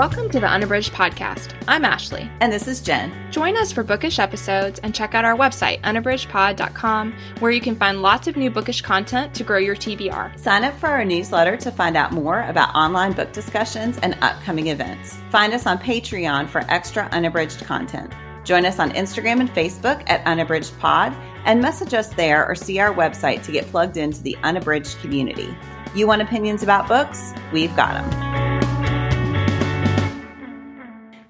Welcome to the Unabridged Podcast. I'm Ashley. And this is Jen. Join us for bookish episodes and check out our website, unabridgedpod.com, where you can find lots of new bookish content to grow your TBR. Sign up for our newsletter to find out more about online book discussions and upcoming events. Find us on Patreon for extra unabridged content. Join us on Instagram and Facebook at Unabridged Pod and message us there or see our website to get plugged into the Unabridged community. You want opinions about books? We've got them.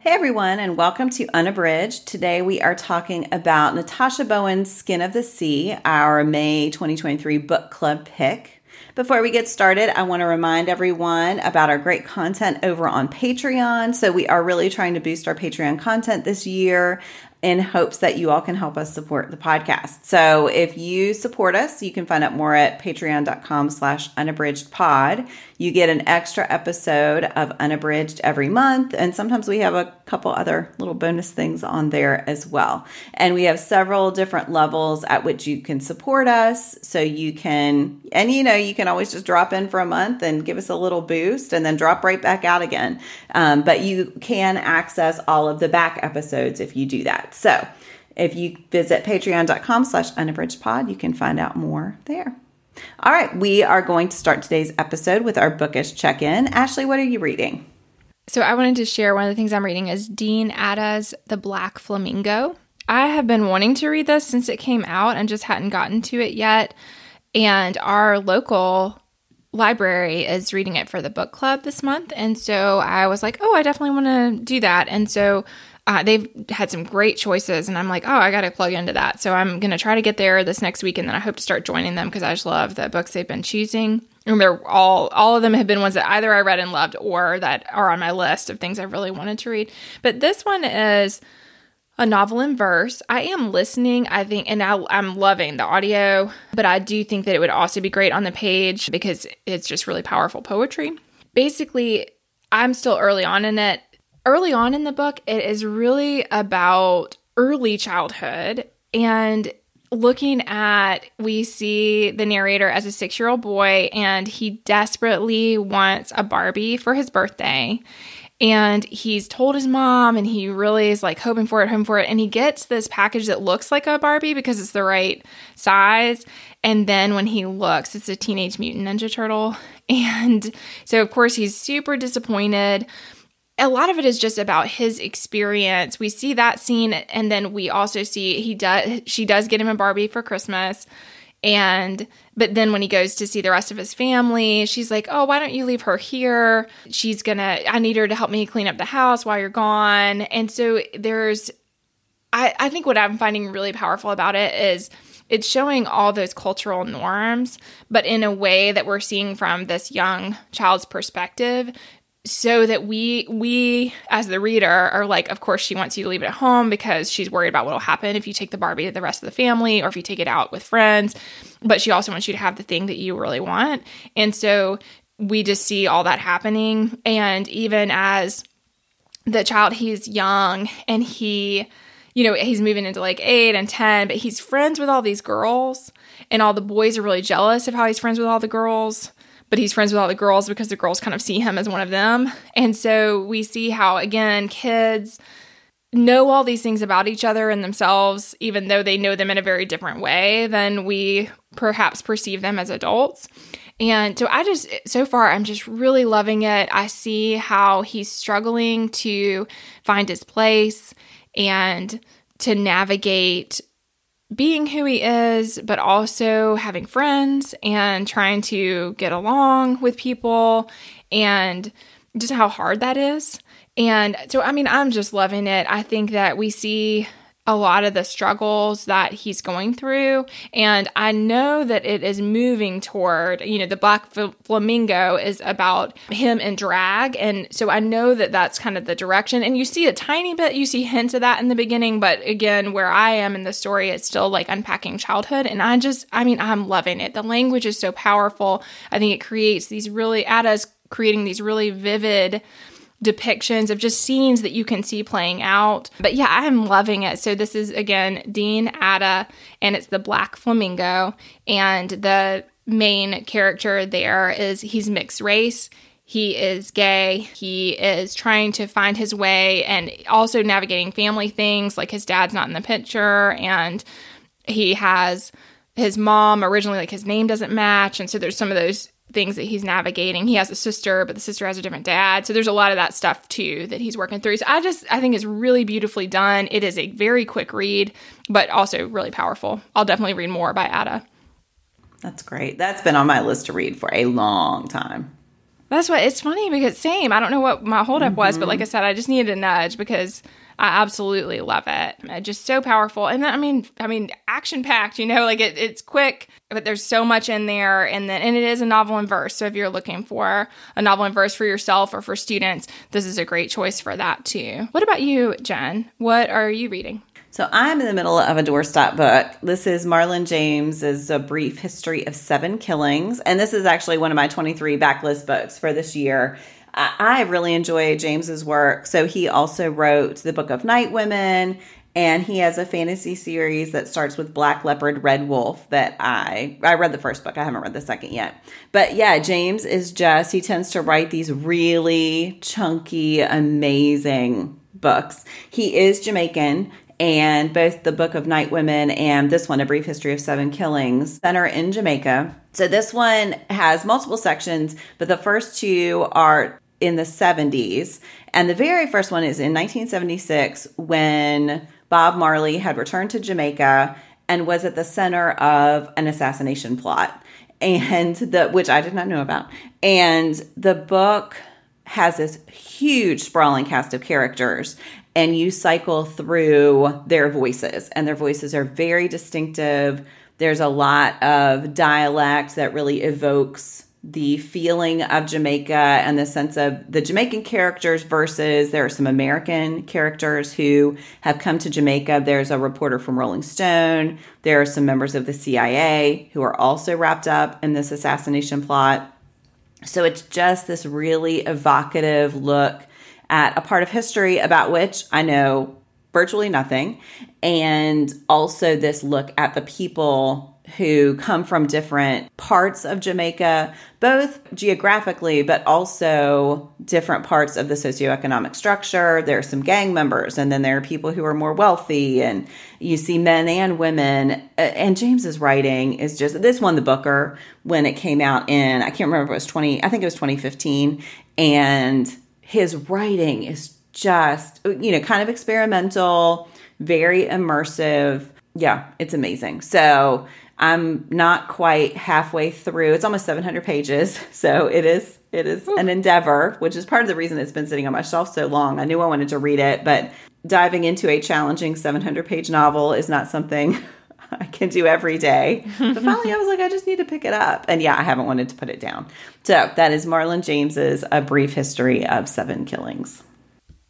Hey everyone, and welcome to Unabridged. Today we are talking about Natasha Bowen's Skin of the Sea, our May 2023 book club pick. Before we get started, I want to remind everyone about our great content over on Patreon. So, we are really trying to boost our Patreon content this year in hopes that you all can help us support the podcast. So if you support us, you can find out more at patreon.com slash unabridged pod. You get an extra episode of Unabridged every month. And sometimes we have a couple other little bonus things on there as well. And we have several different levels at which you can support us. So you can, and you know, you can always just drop in for a month and give us a little boost and then drop right back out again. Um, but you can access all of the back episodes if you do that. So if you visit patreon.com slash unabridgedpod, you can find out more there. All right, we are going to start today's episode with our bookish check-in. Ashley, what are you reading? So I wanted to share one of the things I'm reading is Dean Atta's The Black Flamingo. I have been wanting to read this since it came out and just hadn't gotten to it yet. And our local library is reading it for the book club this month. And so I was like, oh, I definitely want to do that. And so uh, they've had some great choices, and I'm like, oh, I got to plug into that. So I'm going to try to get there this next week, and then I hope to start joining them because I just love the books they've been choosing. And they're all all of them have been ones that either I read and loved or that are on my list of things I really wanted to read. But this one is a novel in verse. I am listening, I think, and I, I'm loving the audio, but I do think that it would also be great on the page because it's just really powerful poetry. Basically, I'm still early on in it early on in the book, it is really about early childhood and looking at we see the narrator as a six year old boy and he desperately wants a barbie for his birthday. And he's told his mom and he really is like hoping for it hoping for it. And he gets this package that looks like a barbie because it's the right size. And then when he looks it's a teenage mutant ninja turtle. And so of course he's super disappointed a lot of it is just about his experience. We see that scene and then we also see he does she does get him a Barbie for Christmas. And but then when he goes to see the rest of his family, she's like, "Oh, why don't you leave her here? She's to I need her to help me clean up the house while you're gone." And so there's I I think what I'm finding really powerful about it is it's showing all those cultural norms, but in a way that we're seeing from this young child's perspective so that we we as the reader are like of course she wants you to leave it at home because she's worried about what will happen if you take the barbie to the rest of the family or if you take it out with friends. But she also wants you to have the thing that you really want. And so we just see all that happening. And even as the child he's young and he you know he's moving into like 8 and 10 but he's friends with all these girls. And all the boys are really jealous of how he's friends with all the girls but he's friends with all the girls because the girls kind of see him as one of them. And so we see how, again, kids know all these things about each other and themselves, even though they know them in a very different way than we perhaps perceive them as adults. And so I just, so far, I'm just really loving it. I see how he's struggling to find his place and to navigate being who he is, but also having friends and trying to get along with people and just how hard that is. And so, I mean, I'm just loving it. I think that we see a lot of the struggles that he's going through. And I know that it is moving toward, you know, the Black Flamingo is about him in drag. And so I know that that's kind of the direction. And you see a tiny bit, you see hints of that in the beginning. But again, where I am in the story, it's still like unpacking childhood. And I just, I mean, I'm loving it. The language is so powerful. I think it creates these really, Atta's creating these really vivid depictions of just scenes that you can see playing out. But yeah, I'm loving it. So this is again Dean Atta and it's the Black Flamingo, and the main character there is he's mixed race. he is gay. He is trying to find his way and also navigating family things like his dad's not in the picture and he has his mom originally like his name doesn't match and so there's some of those things that he's navigating. He has a sister, but the sister has a different dad. So there's a lot of that stuff too that he's working through. So I just I think it's really beautifully done. It is a very quick read, but also really powerful. I'll definitely read more by Atta. That's great. That's been on my list to read for a long time. That's what it's funny because same. I don't know what my holdup mm-hmm. was, but like mm-hmm. I said, I just needed a nudge because I absolutely love it. It's just so powerful. And then I mean, I mean, action packed. You know, like it, it's quick, but there's so much in there. And then and it is a novel in verse. So if you're looking for a novel in verse for yourself or for students, this is a great choice for that too. What about you, Jen? What are you reading? So I'm in the middle of a doorstop book. This is Marlon James's A Brief History of Seven Killings, and this is actually one of my 23 backlist books for this year. I really enjoy James's work. So he also wrote the Book of Night Women, and he has a fantasy series that starts with Black Leopard, Red Wolf. That I I read the first book. I haven't read the second yet. But yeah, James is just he tends to write these really chunky, amazing books. He is Jamaican and both the Book of Night Women and this one, A Brief History of Seven Killings, center in Jamaica. So this one has multiple sections, but the first two are in the 70s. And the very first one is in 1976 when Bob Marley had returned to Jamaica and was at the center of an assassination plot. And the which I did not know about. And the book has this huge sprawling cast of characters and you cycle through their voices, and their voices are very distinctive. There's a lot of dialect that really evokes the feeling of Jamaica and the sense of the Jamaican characters versus there are some American characters who have come to Jamaica. There's a reporter from Rolling Stone. There are some members of the CIA who are also wrapped up in this assassination plot. So it's just this really evocative look at a part of history about which I know virtually nothing, and also this look at the people who come from different parts of Jamaica, both geographically, but also different parts of the socioeconomic structure. There are some gang members, and then there are people who are more wealthy, and you see men and women. And James's writing is just this won the Booker when it came out in, I can't remember if it was 20, I think it was 2015. And his writing is just, you know, kind of experimental, very immersive. Yeah, it's amazing. So I'm not quite halfway through. It's almost 700 pages. So it is it is an endeavor, which is part of the reason it's been sitting on my shelf so long. I knew I wanted to read it, but diving into a challenging 700 page novel is not something I can do every day. But finally, I was like, I just need to pick it up. And yeah, I haven't wanted to put it down. So that is Marlon James's A Brief History of Seven Killings.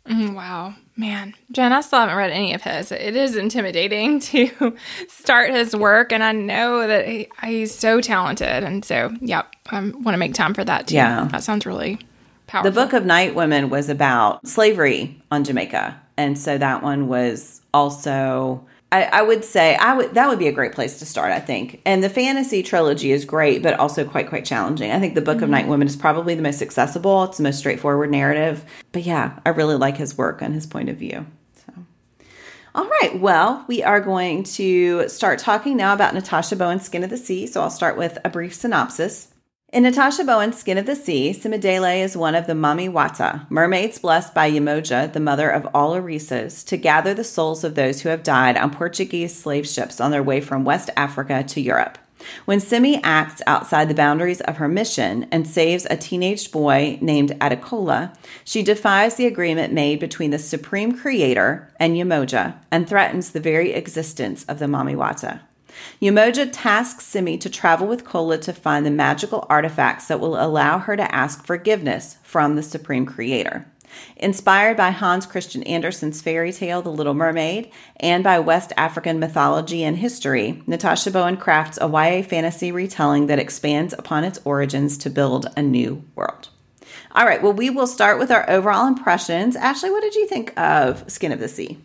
Mm, wow. Man, Jen, I still haven't read any of his. It is intimidating to start his work, and I know that he, he's so talented. And so, yep, I want to make time for that too. Yeah. That sounds really powerful. The Book of Night Women was about slavery on Jamaica. And so that one was also I, I, would say I would that would be a great place to start. I think, and the fantasy trilogy is great, but also quite quite challenging. I think the Book mm-hmm. of Night Women is probably the most accessible. It's the most straightforward narrative. But yeah, I really like his work and his point of view. So, all right, well, we are going to start talking now about Natasha Bowen's Skin of the Sea. So I'll start with a brief synopsis. In Natasha Bowen's Skin of the Sea, Simidele is one of the Mami Wata, mermaids blessed by Yemoja, the mother of all Orisas, to gather the souls of those who have died on Portuguese slave ships on their way from West Africa to Europe. When Simi acts outside the boundaries of her mission and saves a teenage boy named Adekola, she defies the agreement made between the Supreme Creator and Yemoja and threatens the very existence of the Mami Yemoja tasks Simi to travel with Kola to find the magical artifacts that will allow her to ask forgiveness from the Supreme Creator. Inspired by Hans Christian Andersen's fairy tale The Little Mermaid and by West African mythology and history, Natasha Bowen crafts a YA fantasy retelling that expands upon its origins to build a new world. All right, well, we will start with our overall impressions. Ashley, what did you think of Skin of the Sea?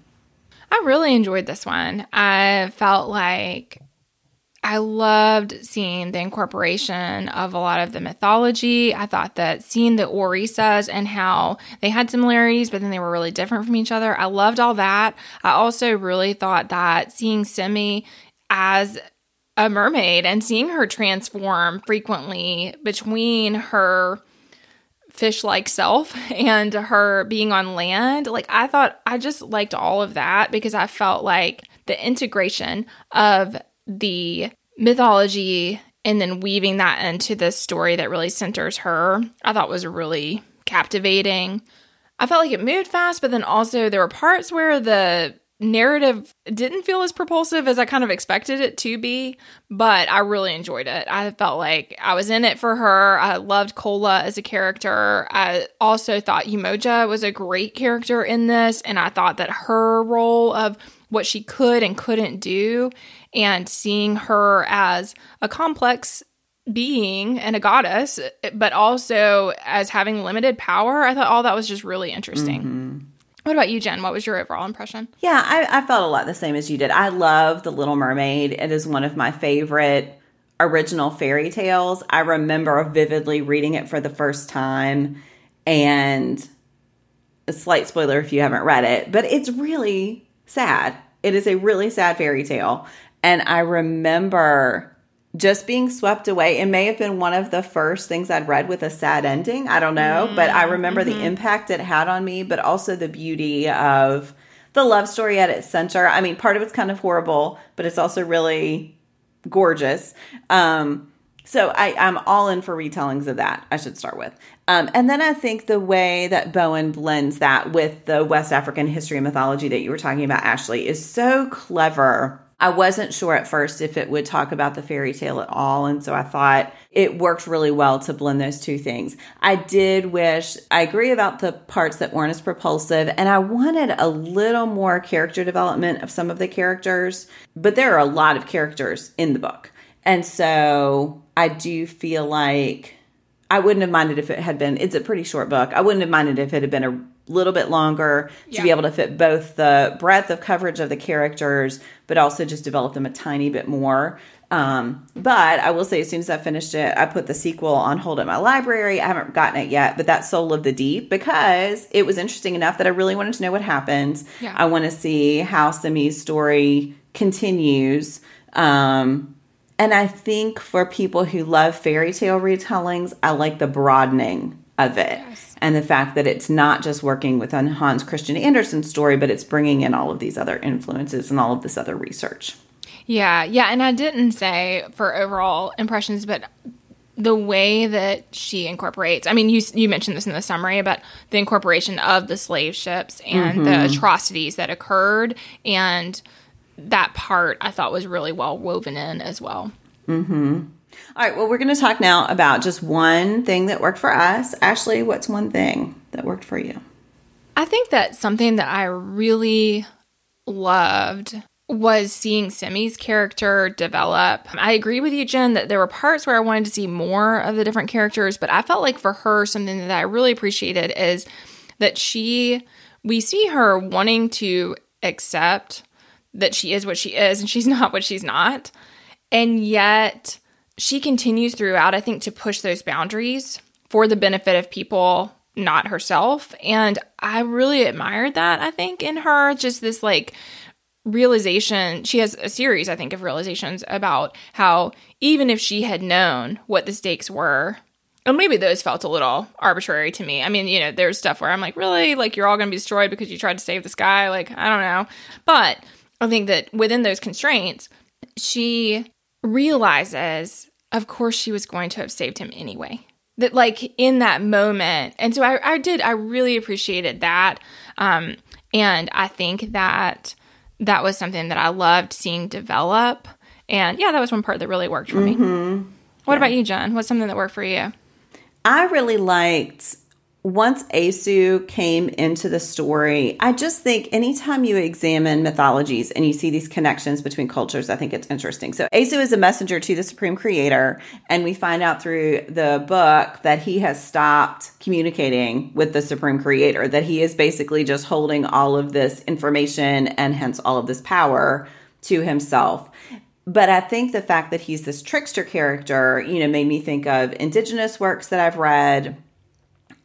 I really enjoyed this one. I felt like I loved seeing the incorporation of a lot of the mythology. I thought that seeing the Orisas and how they had similarities, but then they were really different from each other. I loved all that. I also really thought that seeing Simi as a mermaid and seeing her transform frequently between her fish like self and her being on land. Like, I thought I just liked all of that because I felt like the integration of the mythology and then weaving that into this story that really centers her, I thought was really captivating. I felt like it moved fast, but then also there were parts where the narrative didn't feel as propulsive as I kind of expected it to be, but I really enjoyed it. I felt like I was in it for her. I loved Kola as a character. I also thought Yemoja was a great character in this, and I thought that her role of what she could and couldn't do and seeing her as a complex being and a goddess, but also as having limited power, I thought all that was just really interesting. Mm-hmm. What about you, Jen? What was your overall impression? Yeah, I, I, felt a lot the same as you did. I love The Little Mermaid. It is one of my favorite original fairy tales. I remember vividly reading it for the first time, and a slight spoiler if you haven't read it, but it's really sad. It is a really sad fairy tale. And I remember just being swept away. It may have been one of the first things I'd read with a sad ending. I don't know. Mm-hmm. But I remember mm-hmm. the impact it had on me, but also the beauty of the love story at its center. I mean, part of it's kind of horrible, but it's also really gorgeous. Um, so I, I'm all in for retellings of that. I should start with. Um, and then I think the way that Bowen blends that with the West African history and mythology that you were talking about, Ashley, is so clever. I wasn't sure at first if it would talk about the fairy tale at all. And so I thought it worked really well to blend those two things. I did wish, I agree about the parts that weren't as propulsive, and I wanted a little more character development of some of the characters, but there are a lot of characters in the book. And so I do feel like I wouldn't have minded if it had been, it's a pretty short book. I wouldn't have minded if it had been a little bit longer to yeah. be able to fit both the breadth of coverage of the characters, but also just develop them a tiny bit more. Um, but I will say, as soon as I finished it, I put the sequel on hold at my library. I haven't gotten it yet, but that's Soul of the Deep because it was interesting enough that I really wanted to know what happens. Yeah. I want to see how Simi's story continues. Um, and I think for people who love fairy tale retellings, I like the broadening of it. Yes. And the fact that it's not just working with Hans Christian Andersen's story, but it's bringing in all of these other influences and all of this other research. Yeah, yeah. And I didn't say for overall impressions, but the way that she incorporates i mean you you mentioned this in the summary about the incorporation of the slave ships and mm-hmm. the atrocities that occurred and that part I thought was really well woven in as well. Mm-hmm. All right. Well, we're going to talk now about just one thing that worked for us. Ashley, what's one thing that worked for you? I think that something that I really loved was seeing Simi's character develop. I agree with you, Jen, that there were parts where I wanted to see more of the different characters, but I felt like for her, something that I really appreciated is that she, we see her wanting to accept that she is what she is and she's not what she's not. And yet she continues throughout, I think, to push those boundaries for the benefit of people, not herself. And I really admired that, I think, in her. Just this like realization. She has a series, I think, of realizations about how even if she had known what the stakes were, and maybe those felt a little arbitrary to me. I mean, you know, there's stuff where I'm like, really? Like, you're all going to be destroyed because you tried to save this guy? Like, I don't know. But I think that within those constraints, she realizes, of course, she was going to have saved him anyway. That, like, in that moment. And so I, I did, I really appreciated that. Um, and I think that that was something that I loved seeing develop. And yeah, that was one part that really worked for me. Mm-hmm. What yeah. about you, Jen? What's something that worked for you? I really liked once Asu came into the story, I just think anytime you examine mythologies and you see these connections between cultures, I think it's interesting. So Asu is a messenger to the Supreme Creator, and we find out through the book that he has stopped communicating with the Supreme Creator, that he is basically just holding all of this information and hence all of this power to himself. but I think the fact that he's this trickster character, you know, made me think of indigenous works that I've read.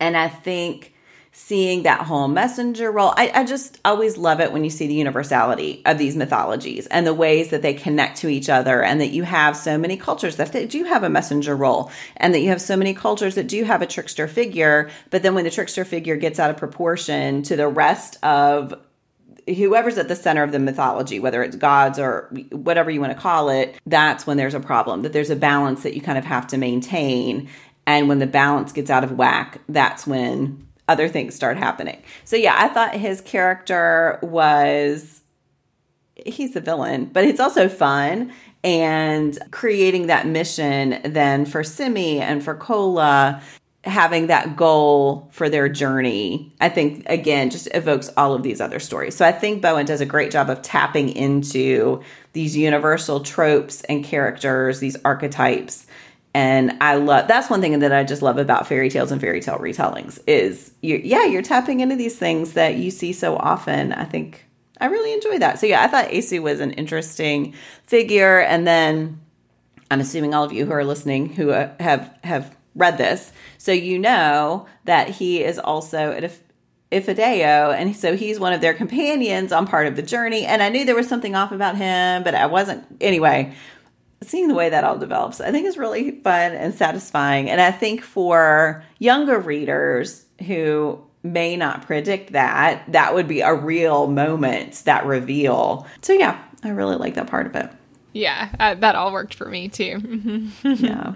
And I think seeing that whole messenger role, I, I just always love it when you see the universality of these mythologies and the ways that they connect to each other, and that you have so many cultures that do have a messenger role, and that you have so many cultures that do have a trickster figure. But then when the trickster figure gets out of proportion to the rest of whoever's at the center of the mythology, whether it's gods or whatever you want to call it, that's when there's a problem, that there's a balance that you kind of have to maintain. And when the balance gets out of whack, that's when other things start happening. So, yeah, I thought his character was, he's the villain, but it's also fun. And creating that mission then for Simi and for Kola having that goal for their journey, I think, again, just evokes all of these other stories. So I think Bowen does a great job of tapping into these universal tropes and characters, these archetypes. And I love that's one thing that I just love about fairy tales and fairy tale retellings is you yeah, you're tapping into these things that you see so often. I think I really enjoy that. So yeah, I thought Asu was an interesting figure and then I'm assuming all of you who are listening who uh, have have read this so you know that he is also an Ifideo, and so he's one of their companions on part of the journey. And I knew there was something off about him, but I wasn't. Anyway, seeing the way that all develops, I think is really fun and satisfying. And I think for younger readers who may not predict that, that would be a real moment, that reveal. So yeah, I really like that part of it. Yeah, uh, that all worked for me too. yeah.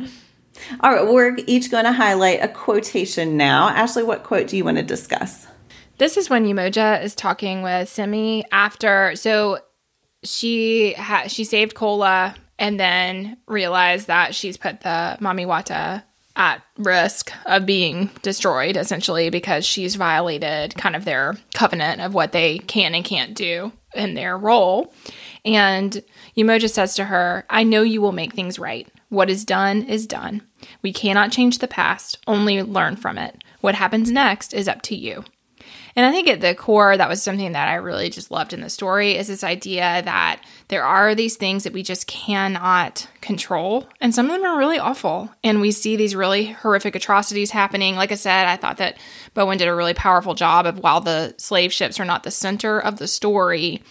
All right, we're each going to highlight a quotation now. Ashley, what quote do you want to discuss? This is when Yemoja is talking with Simi after. So she ha- she saved Kola and then realize that she's put the Mamiwata at risk of being destroyed essentially because she's violated kind of their covenant of what they can and can't do in their role. And Yemoja says to her, I know you will make things right. What is done is done. We cannot change the past, only learn from it. What happens next is up to you. And I think at the core, that was something that I really just loved in the story is this idea that there are these things that we just cannot control. And some of them are really awful. And we see these really horrific atrocities happening. Like I said, I thought that Bowen did a really powerful job of while the slave ships are not the center of the story,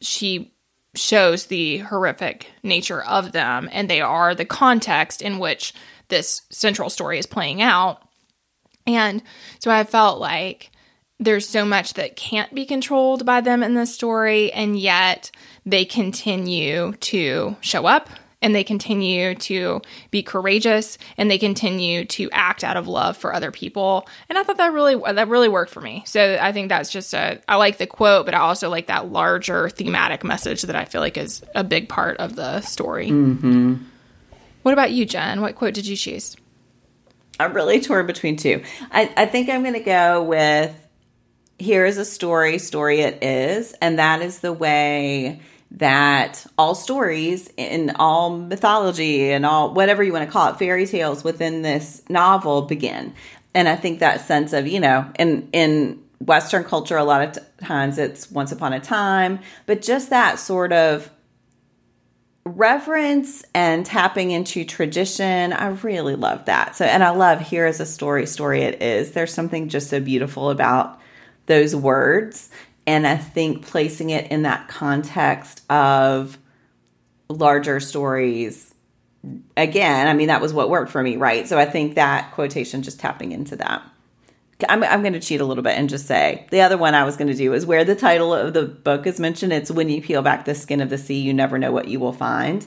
she shows the horrific nature of them, and they are the context in which this central story is playing out. And so I felt like there's so much that can't be controlled by them in this story, and yet they continue to show up and they continue to be courageous and they continue to act out of love for other people. And i thought that really that really worked for me. So i think that's just a i like the quote but i also like that larger thematic message that i feel like is a big part of the story. Mm-hmm. what about you jen? What quote did you choose? I'm really torn between two. I, I think i'm going to go with here is a story story it is and that is the way that all stories in all mythology and all whatever you want to call it fairy tales within this novel begin. And i think that sense of you know in in western culture a lot of t- times it's once upon a time but just that sort of reverence and tapping into tradition i really love that. So and i love here is a story story it is. There's something just so beautiful about those words and I think placing it in that context of larger stories, again, I mean, that was what worked for me, right? So I think that quotation just tapping into that. I'm, I'm going to cheat a little bit and just say the other one I was going to do is where the title of the book is mentioned. It's When You Peel Back the Skin of the Sea, You Never Know What You Will Find.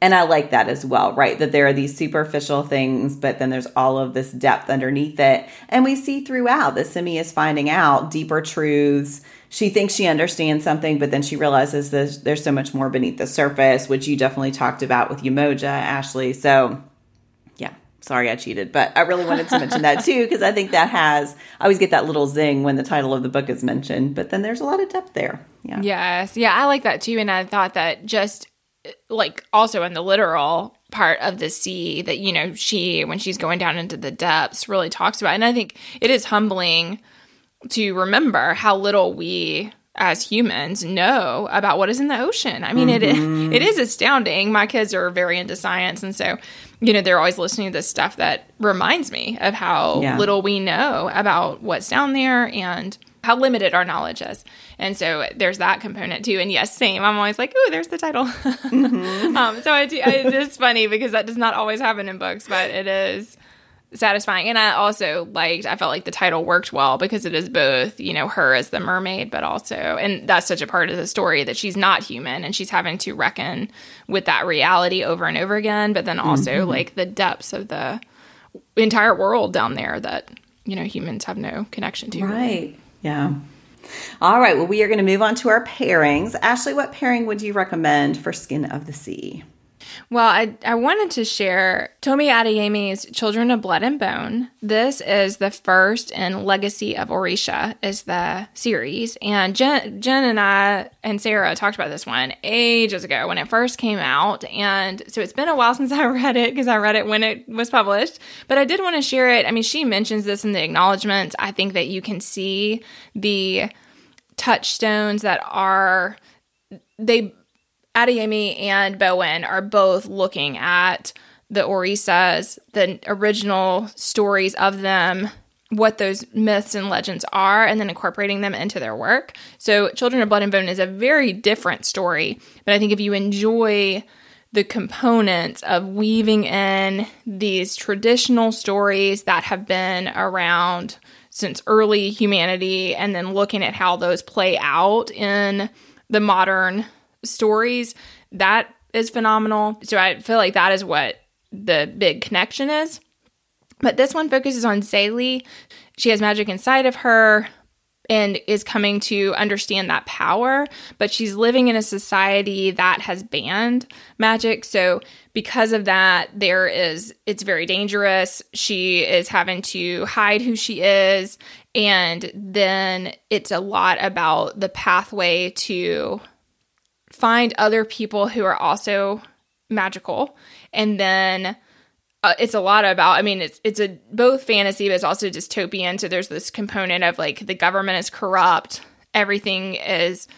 And I like that as well, right? That there are these superficial things, but then there's all of this depth underneath it. And we see throughout that Simi is finding out deeper truths she thinks she understands something, but then she realizes there's, there's so much more beneath the surface, which you definitely talked about with Yemoja, Ashley. So, yeah, sorry I cheated, but I really wanted to mention that too, because I think that has, I always get that little zing when the title of the book is mentioned, but then there's a lot of depth there. Yeah. Yes. Yeah, I like that too. And I thought that just like also in the literal part of the sea that, you know, she, when she's going down into the depths, really talks about. And I think it is humbling to remember how little we as humans know about what is in the ocean. I mean, mm-hmm. it it is astounding. My kids are very into science, and so you know they're always listening to this stuff that reminds me of how yeah. little we know about what's down there and how limited our knowledge is. And so there's that component too. And yes, same. I'm always like, oh, there's the title. Mm-hmm. um, so I do, I, it's funny because that does not always happen in books, but it is satisfying. And I also liked, I felt like the title worked well because it is both, you know, her as the mermaid, but also, and that's such a part of the story that she's not human and she's having to reckon with that reality over and over again. But then also mm-hmm. like the depths of the entire world down there that, you know, humans have no connection to. Right. Yeah. All right. Well, we are going to move on to our pairings. Ashley, what pairing would you recommend for Skin of the Sea? Well, I, I wanted to share Tomi Adeyemi's Children of Blood and Bone. This is the first in Legacy of Orisha is the series. And Jen, Jen and I and Sarah talked about this one ages ago when it first came out. And so it's been a while since I read it because I read it when it was published. But I did want to share it. I mean, she mentions this in the acknowledgments. I think that you can see the touchstones that are they Adeyemi and Bowen are both looking at the Orisas, the original stories of them, what those myths and legends are, and then incorporating them into their work. So, Children of Blood and Bone is a very different story, but I think if you enjoy the components of weaving in these traditional stories that have been around since early humanity and then looking at how those play out in the modern stories, that is phenomenal. So I feel like that is what the big connection is. But this one focuses on Zélie. She has magic inside of her and is coming to understand that power, but she's living in a society that has banned magic. So because of that, there is it's very dangerous. She is having to hide who she is, and then it's a lot about the pathway to find other people who are also magical and then uh, it's a lot about i mean it's it's a both fantasy but it's also dystopian so there's this component of like the government is corrupt everything is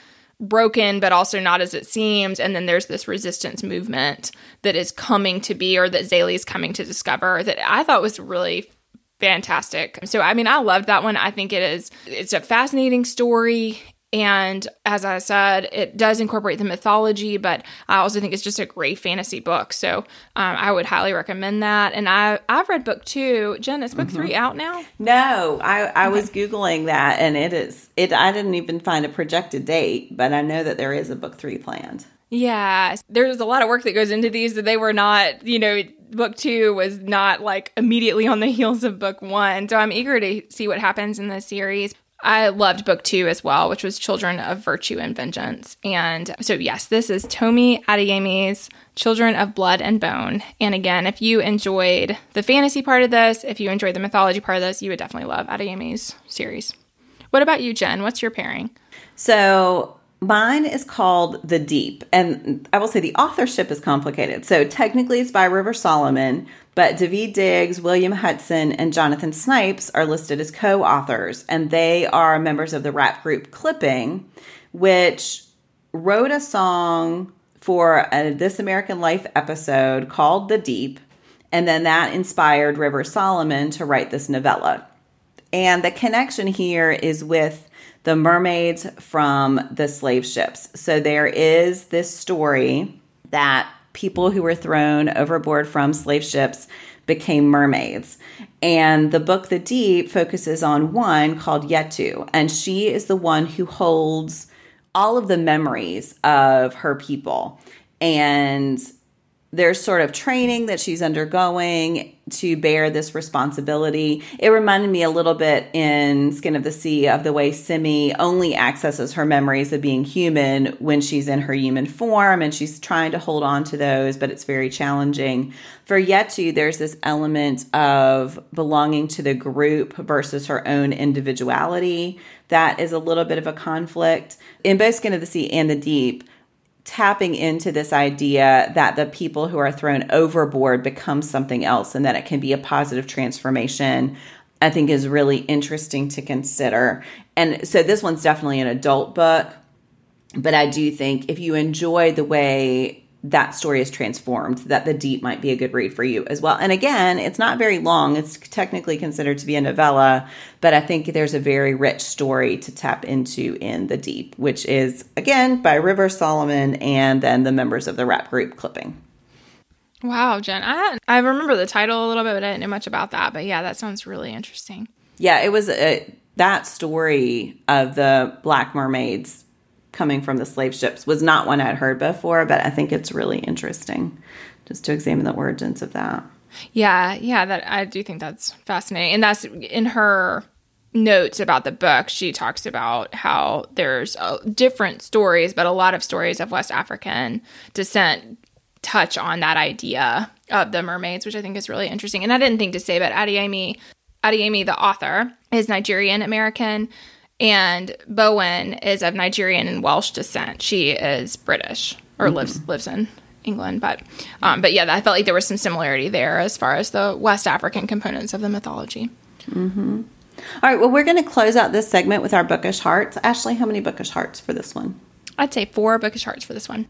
broken but also not as it seems and then there's this resistance movement that is coming to be or that Zélie is coming to discover that I thought was really fantastic. So I mean I loved that one. I think it is it's a fascinating story. And as I said, it does incorporate the mythology, but I also think it's just a great fantasy book. So um, I would highly recommend that. And I, I've read book two. Jen, is book mm-hmm. three out now? No, I, I okay. was Googling that and it is, it. I didn't even find a projected date, but I know that there is a book three planned. Yeah, there's a lot of work that goes into these that they were not, you know, book two was not like immediately on the heels of book one. So I'm eager to see what happens in this series. I loved book two as well, which was Children of Virtue and Vengeance. And so, yes, this is Tomi Adeyemi's Children of Blood and Bone. And again, if you enjoyed the fantasy part of this, if you enjoyed the mythology part of this, you would definitely love Adeyemi's series. What about you, Jen? What's your pairing? So, Mine is called The Deep, and I will say the authorship is complicated. So technically it's by River Solomon, but Daveed Diggs, William Hutson, and Jonathan Snipes are listed as co authors, and they are members of the rap group Clipping, which wrote a song for a This American Life episode called The Deep, and then that inspired River Solomon to write this novella. And the connection here is with the mermaids from the slave ships. So there is this story that people who were thrown overboard from slave ships became mermaids. And the book The Deep focuses on one called Yetu, and she is the one who holds all of the memories of her people. And there's sort of training that she's undergoing to bear this responsibility. It reminded me a little bit in Skin of the Sea of the way Simi only accesses her memories of being human when she's in her human form and she's trying to hold on to those, but it's very challenging. For Yetu, there's this element of belonging to the group versus her own individuality that is a little bit of a conflict. In both Skin of the Sea and the Deep, tapping into this idea that the people who are thrown overboard become something else and that it can be a positive transformation I think is really interesting to consider. And so this one's definitely an adult book, but I do think if you enjoy the way that story is transformed, that The Deep might be a good read for you as well. And again, it's not very long. It's technically considered to be a novella, but I think there's a very rich story to tap into in The Deep, which is, again, by River Solomon and then the members of the rap group Clipping. Wow, Jen. I I remember the title a little bit, but I didn't know much about that. But yeah, that sounds really interesting. Yeah, it was a, that story of the Black Mermaids coming from the slave ships was not one I'd heard before, but I think it's really interesting just to examine the origins of that. Yeah, yeah, that I do think that's fascinating. And that's in her notes about the book, she talks about how there's uh, different stories, but a lot of stories of West African descent touch on that idea of the mermaids, which I think is really interesting. And I didn't think to say, but Adeyemi, Adeyemi, the author, is Nigerian American and Bowen is of Nigerian and Welsh descent. She is British or mm-hmm. lives lives in England, but um, but yeah, I felt like there was some similarity there as far as the West African components of the mythology. Mm-hmm. All right, well, we're going to close out this segment with our bookish hearts. Ashley, how many bookish hearts for this one? I'd say four bookish hearts for this one.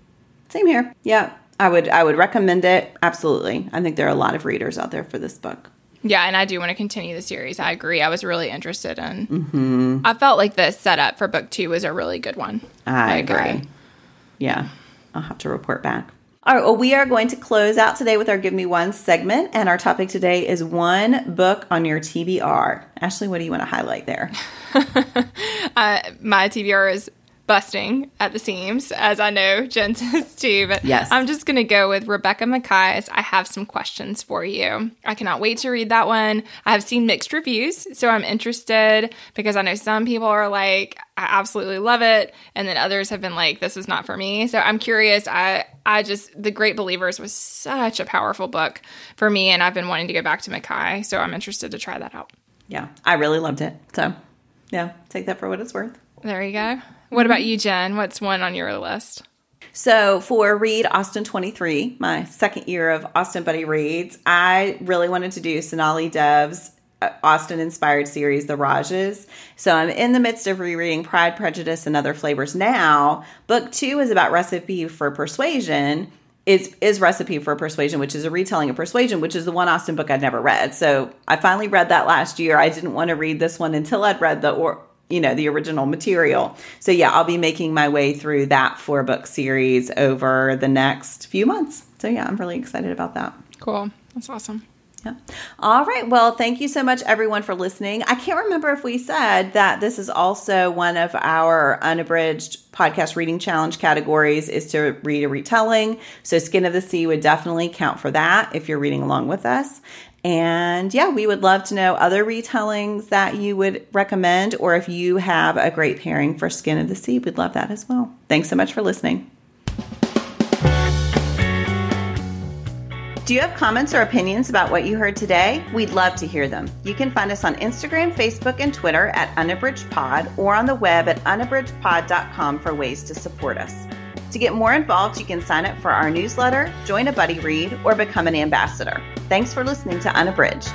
Same here. Yeah, I would I would recommend it absolutely. I think there are a lot of readers out there for this book. Yeah, and I do want to continue the series. I agree. I was really interested in. Mm-hmm. I felt like the setup for book two was a really good one. I, I agree. agree. Yeah, I'll have to report back. All right, well, we are going to close out today with our Give Me One segment, and our topic today is one book on your TBR. Ashley, what do you want to highlight there? uh, my TBR is busting at the seams, as I know Jen says too. But yes. I'm just going to go with Rebecca Makkai's I Have Some Questions for You. I cannot wait to read that one. I have seen mixed reviews, so I'm interested because I know some people are like, I absolutely love it. And then others have been like, this is not for me. So I'm curious. I, I just, The Great Believers was such a powerful book for me, and I've been wanting to go back to Mackay. So I'm interested to try that out. Yeah, I really loved it. So, yeah, take that for what it's worth. There you go. What mm-hmm. about you, Jen? What's one on your list? So for Read Austen 23, my second year of Austen Buddy Reads, I really wanted to do Sonali Dev's uh, Austen inspired series, The Rajes. So I'm in the midst of rereading Pride, Prejudice, and Other Flavors now. Book two is about Recipe for Persuasion. Is, is Recipe for Persuasion, which is a retelling of Persuasion, which is the one Austen book I'd never read. So I finally read that last year. I didn't want to read this one until I'd read the or, you know the original material so yeah i'll be making my way through that four book series over the next few months so yeah i'm really excited about that cool that's awesome yeah. All right. Well, thank you so much, everyone, for listening. I can't remember if we said that this is also one of our unabridged podcast reading challenge categories is to read a retelling. So, Skin of the Sea would definitely count for that if you're reading along with us. And yeah, we would love to know other retellings that you would recommend, or if you have a great pairing for Skin of the Sea, we'd love that as well. Thanks so much for listening. Do you have comments or opinions about what you heard today? We'd love to hear them. You can find us on Instagram, Facebook, and Twitter at unabridgedpod or on the web at unabridgedpod.com for ways to support us. To get more involved, you can sign up for our newsletter, join a buddy read, or become an ambassador. Thanks for listening to Unabridged.